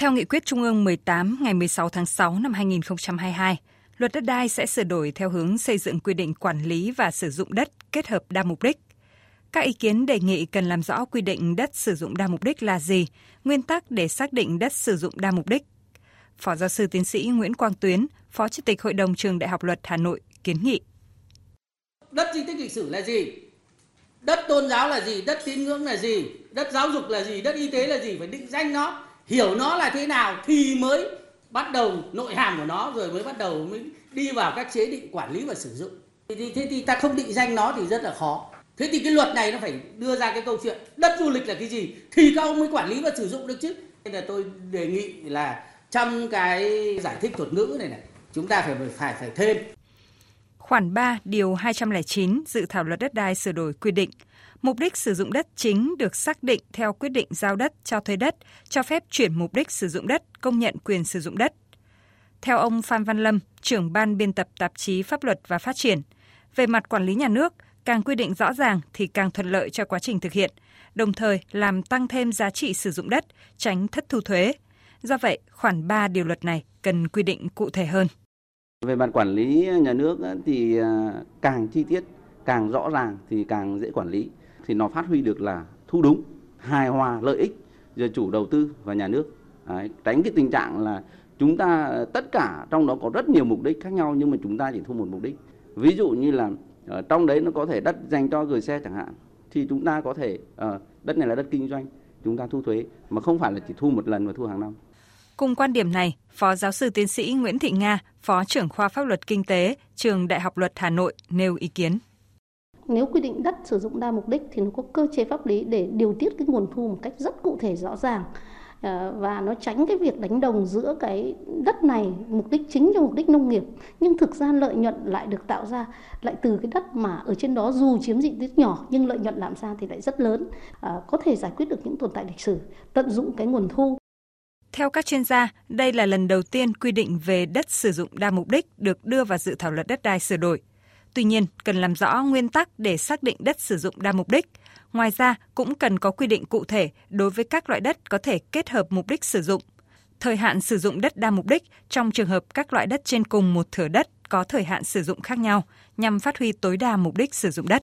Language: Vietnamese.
Theo nghị quyết Trung ương 18 ngày 16 tháng 6 năm 2022, luật đất đai sẽ sửa đổi theo hướng xây dựng quy định quản lý và sử dụng đất kết hợp đa mục đích. Các ý kiến đề nghị cần làm rõ quy định đất sử dụng đa mục đích là gì, nguyên tắc để xác định đất sử dụng đa mục đích. Phó giáo sư tiến sĩ Nguyễn Quang Tuyến, Phó Chủ tịch Hội đồng Trường Đại học Luật Hà Nội kiến nghị. Đất di tích lịch sử là gì? Đất tôn giáo là gì? Đất tín ngưỡng là gì? Đất giáo dục là gì? Đất y tế là gì? Phải định danh nó, hiểu nó là thế nào thì mới bắt đầu nội hàm của nó rồi mới bắt đầu mới đi vào các chế định quản lý và sử dụng. Thì, thế thì ta không định danh nó thì rất là khó. Thế thì cái luật này nó phải đưa ra cái câu chuyện đất du lịch là cái gì thì các ông mới quản lý và sử dụng được chứ. Nên là tôi đề nghị là trong cái giải thích thuật ngữ này này chúng ta phải phải phải thêm Khoản 3 điều 209 dự thảo luật đất đai sửa đổi quy định mục đích sử dụng đất chính được xác định theo quyết định giao đất cho thuê đất, cho phép chuyển mục đích sử dụng đất, công nhận quyền sử dụng đất. Theo ông Phan Văn Lâm, trưởng ban biên tập tạp chí Pháp luật và Phát triển, về mặt quản lý nhà nước, càng quy định rõ ràng thì càng thuận lợi cho quá trình thực hiện, đồng thời làm tăng thêm giá trị sử dụng đất, tránh thất thu thuế. Do vậy, khoản 3 điều luật này cần quy định cụ thể hơn. Về mặt quản lý nhà nước thì à, càng chi tiết, càng rõ ràng thì càng dễ quản lý. Thì nó phát huy được là thu đúng, hài hòa lợi ích giữa chủ đầu tư và nhà nước. Đấy, tránh cái tình trạng là chúng ta tất cả trong đó có rất nhiều mục đích khác nhau nhưng mà chúng ta chỉ thu một mục đích. Ví dụ như là ở trong đấy nó có thể đất dành cho gửi xe chẳng hạn thì chúng ta có thể ờ, đất này là đất kinh doanh chúng ta thu thuế mà không phải là chỉ thu một lần mà thu hàng năm. Cùng quan điểm này, Phó giáo sư tiến sĩ Nguyễn Thị Nga, Phó trưởng khoa pháp luật kinh tế, Trường Đại học Luật Hà Nội nêu ý kiến. Nếu quy định đất sử dụng đa mục đích thì nó có cơ chế pháp lý để điều tiết cái nguồn thu một cách rất cụ thể rõ ràng. Ờ, và nó tránh cái việc đánh đồng giữa cái đất này mục đích chính cho mục đích nông nghiệp nhưng thực ra lợi nhuận lại được tạo ra lại từ cái đất mà ở trên đó dù chiếm diện tích nhỏ nhưng lợi nhuận làm ra thì lại rất lớn. À, có thể giải quyết được những tồn tại lịch sử tận dụng cái nguồn thu theo các chuyên gia, đây là lần đầu tiên quy định về đất sử dụng đa mục đích được đưa vào dự thảo luật đất đai sửa đổi. Tuy nhiên, cần làm rõ nguyên tắc để xác định đất sử dụng đa mục đích. Ngoài ra, cũng cần có quy định cụ thể đối với các loại đất có thể kết hợp mục đích sử dụng. Thời hạn sử dụng đất đa mục đích trong trường hợp các loại đất trên cùng một thửa đất có thời hạn sử dụng khác nhau nhằm phát huy tối đa mục đích sử dụng đất.